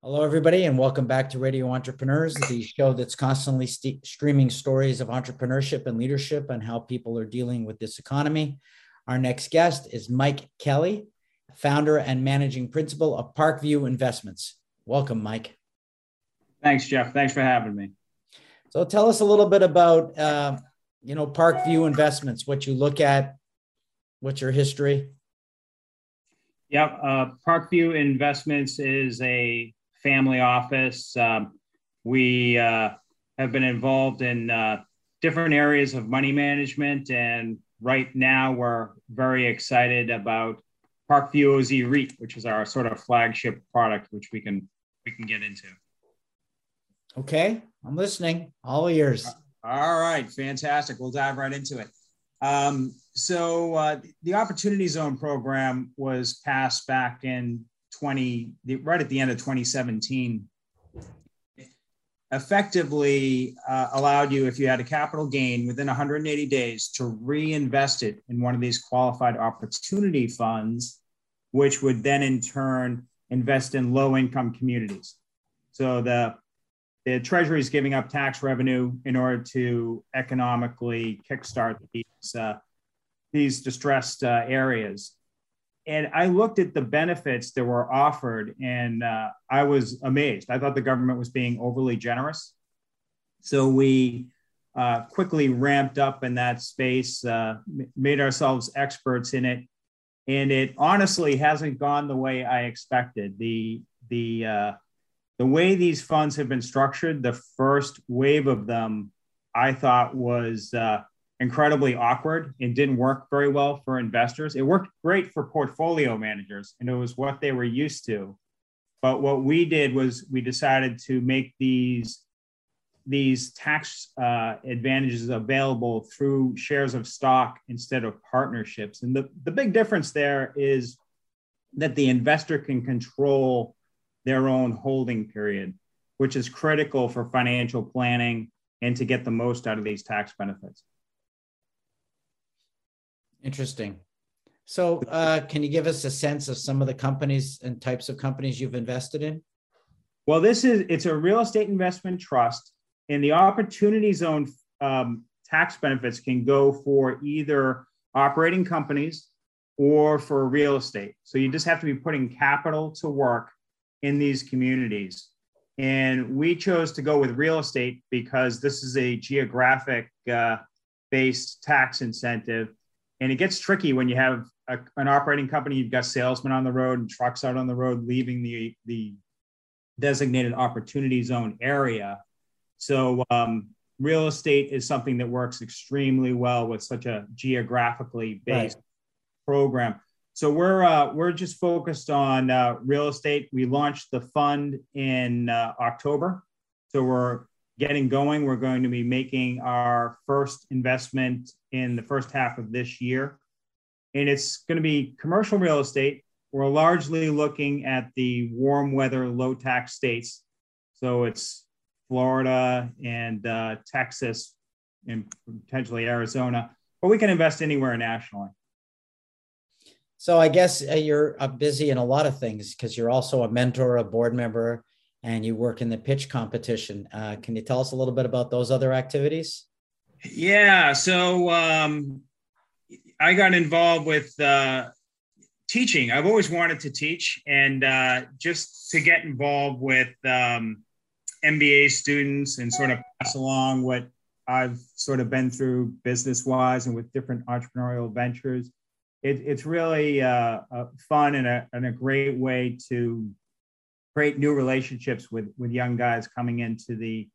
Hello, everybody, and welcome back to Radio Entrepreneurs, the show that's constantly st- streaming stories of entrepreneurship and leadership and how people are dealing with this economy. Our next guest is Mike Kelley, founder and managing principal of Parkview Investments. Welcome, Mike. Thanks, Jeff. Thanks for having me. So, tell us a little bit about, uh, you know, Parkview Investments, what you look at, what's your history. Yep, uh, Parkview Investments is a family office. Um, we uh, have been involved in uh, different areas of money management, and right now we're very excited about Parkview OZ REIT, which is our sort of flagship product, which we can we can get into. Okay, I'm listening. All ears. All right, fantastic. We'll dive right into it. Um, so uh, the Opportunity Zone program was passed back in 20, right at the end of 2017, effectively uh, allowed you, if you had a capital gain within 180 days, to reinvest it in one of these qualified opportunity funds, which would then in turn invest in low income communities. So the the Treasury is giving up tax revenue in order to economically kickstart these uh, these distressed uh, areas and I looked at the benefits that were offered, and uh, I was amazed. I thought the government was being overly generous. So we uh, quickly ramped up in that space, uh, made ourselves experts in it, and it honestly hasn't gone the way I expected. The the uh, the way these funds have been structured, the first wave of them, I thought was uh, incredibly awkward and didn't work very well for investors. It worked great for portfolio managers and it was what they were used to. But what we did was we decided to make these these tax uh, advantages available through shares of stock instead of partnerships. And the, the big difference there is that the investor can control their own holding period, which is critical for financial planning and to get the most out of these tax benefits. Interesting. So, uh, can you give us a sense of some of the companies and types of companies you've invested in? Well, this is it's a real estate investment trust, and the opportunity zone um, tax benefits can go for either operating companies or for real estate. So you just have to be putting capital to work in these communities. And we chose to go with real estate because this is a geographic uh, based tax incentive and it gets tricky when you have a, an operating company, you've got salesmen on the road and trucks out on the road leaving the, the designated opportunity zone area. So, um, real estate is something that works extremely well with such a geographically based right. program. So we're uh, we're just focused on uh, real estate. We launched the fund in uh, October, so we're getting going. We're going to be making our first investment in the first half of this year. And it's going to be commercial real estate. We're largely looking at the warm weather, low tax states. So it's Florida and uh, Texas and potentially Arizona, but we can invest anywhere nationally. So I guess uh, you're uh, busy in a lot of things because you're also a mentor, a board member, and you work in the pitch competition. Uh, can you tell us a little bit about those other activities? Yeah, so um, I got involved with uh, teaching. I've always wanted to teach, and uh, just to get involved with um, MBA students and sort of pass along what I've sort of been through business wise and with different entrepreneurial ventures. It, it's really uh, fun and a, and a great way to create new relationships with with young guys coming into the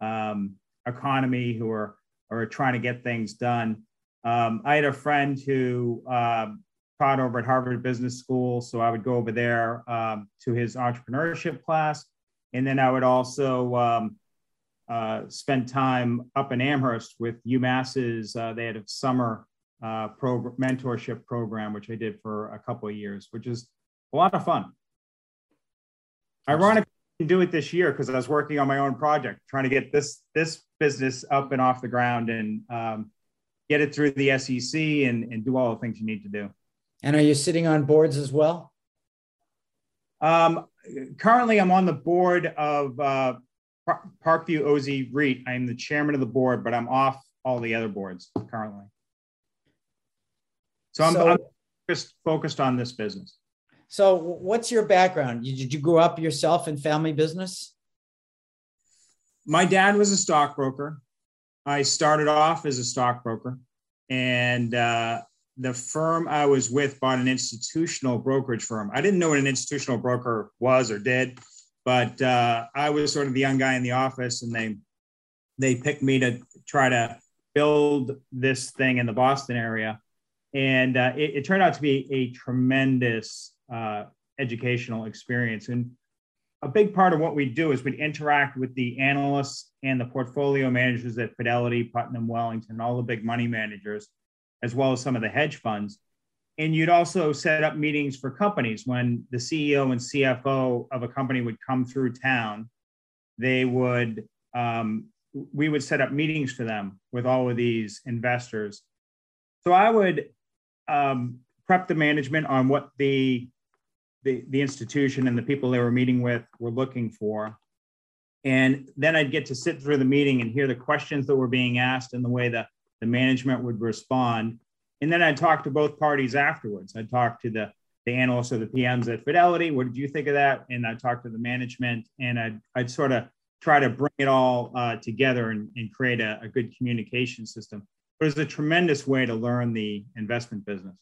um, economy who are are trying to get things done. Um, I had a friend who um, taught over at Harvard Business School, so I would go over there um, to his entrepreneurship class, and then I would also um, uh, spend time up in Amherst with UMass's. Uh, they had a summer uh, mentorship program, which I did for a couple of years, which is a lot of fun. Ironically, I do it this year because I was working on my own project, trying to get this this business up and off the ground and um, get it through the SEC and, and do all the things you need to do. And are you sitting on boards as well? Um, currently, I'm on the board of uh, Parkview OZ REIT. I'm the chairman of the board, but I'm off all the other boards currently. So I'm, so, I'm just focused on this business. So, what's your background? Did you grow up yourself in family business? My dad was a stockbroker. I started off as a stockbroker, and uh, the firm I was with bought an institutional brokerage firm. I didn't know what an institutional broker was or did, but uh, I was sort of the young guy in the office, and they they picked me to try to build this thing in the Boston area, and uh, it, it, turned out to be a tremendous uh, educational experience. And a big part of what we do is we interact with the analysts and the portfolio managers at Fidelity, Putnam, Wellington, all the big money managers, as well as some of the hedge funds. And you'd also set up meetings for companies when the CEO and CFO of a company would come through town. They would, um, we would set up meetings for them with all of these investors. So I would um, prep the management on what the the, the institution and the people they were meeting with were looking for. And then I'd get to sit through the meeting and hear the questions that were being asked and the way that the management would respond. And then I'd talk to both parties afterwards. I'd talk to the, the analysts or the PMs at Fidelity. What did you think of that? And I'd talk to the management and I'd, I'd sort of try to bring it all uh, together and, and create a, a good communication system. But it was a tremendous way to learn the investment business.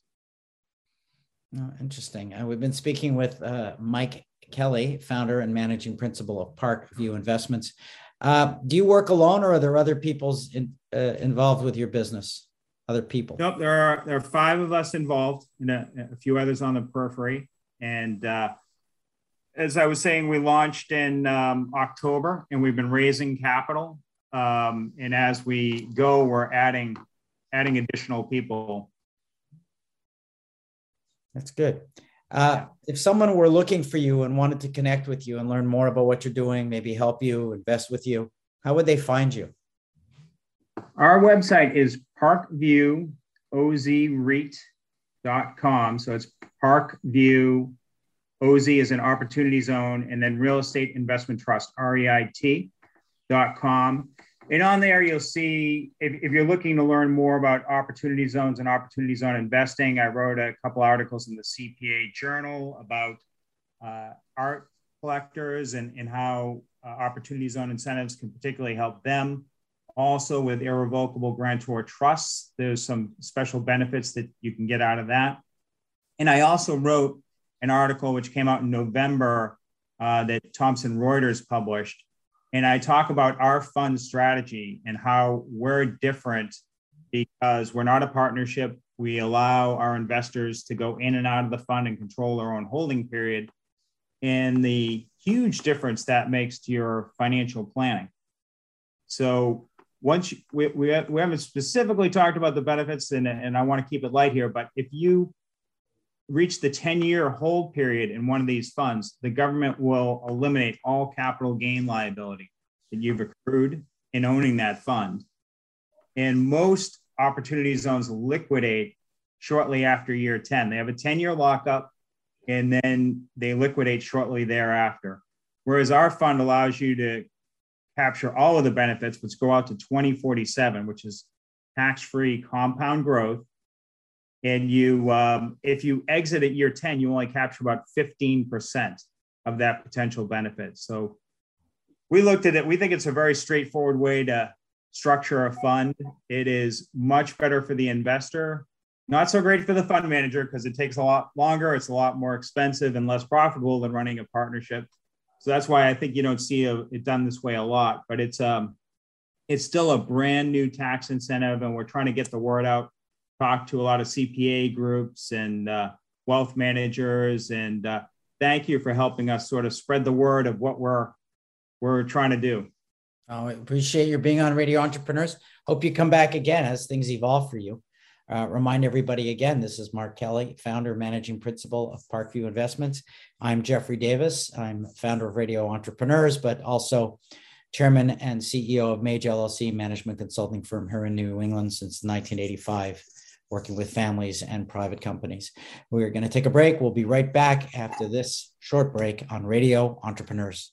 Oh, interesting. Uh, we've been speaking with uh, Mike Kelley, founder and managing principal of Parkview Investments. Uh, do you work alone, or are there other people's in, uh, involved with your business? Other people? Nope. There are there are five of us involved, and a, a few others on the periphery. And uh, as I was saying, we launched in um, October, and we've been raising capital. Um, and as we go, we're adding adding additional people that's good. Uh, if someone were looking for you and wanted to connect with you and learn more about what you're doing, maybe help you, invest with you, how would they find you? Our website is parkviewozreit.com. So it's Parkview, OZ is an opportunity zone, and then real estate investment trust, REIT.com. And on there, you'll see if, if, you're looking to learn more about opportunity zones and opportunity zone investing, I wrote a couple articles in the CPA Journal about uh, art collectors and, and how uh, opportunity zone incentives can particularly help them. Also, with irrevocable grantor trusts, there's some special benefits that you can get out of that. And I also wrote an article which came out in November uh, that Thomson Reuters published and I talk about our fund strategy and how we're different because we're not a partnership. We allow our investors to go in and out of the fund and control their own holding period. And the huge difference that makes to your financial planning. So, once you, we, we, we haven't specifically talked about the benefits, and, and I want to keep it light here, but if you reach the 10 year hold period in one of these funds, the government will eliminate all capital gain liability that you've accrued in owning that fund. And most opportunity zones liquidate shortly after year 10. They have a 10 year lockup and then they liquidate shortly thereafter. Whereas our fund allows you to capture all of the benefits, which go out to 2047, which is tax free compound growth and you um, if you exit at year 10 you only capture about 15% of that potential benefit. So we looked at it. We think it's a very straightforward way to structure a fund. It is much better for the investor. Not so great for the fund manager because it takes a lot longer it's a lot more expensive and less profitable than running a partnership. So that's why i think you don't see a, it done this way a lot but it's um it's still a brand new tax incentive and we're trying to get the word out talked to a lot of CPA groups and uh, wealth managers. And uh, thank you for helping us sort of spread the word of what we're we're trying to do. Oh, I appreciate your being on Radio Entrepreneurs. Hope you come back again as things evolve for you. Uh, remind everybody again, this is Mark Kelley, founder, managing principal of Parkview Investments. I'm Jeffrey Davis. I'm founder of Radio Entrepreneurs, but also chairman and CEO of Mage LLC, management consulting firm here in New England since 1985 working with families and private companies. We're going to take a break. We'll be right back after this short break on Radio Entrepreneurs.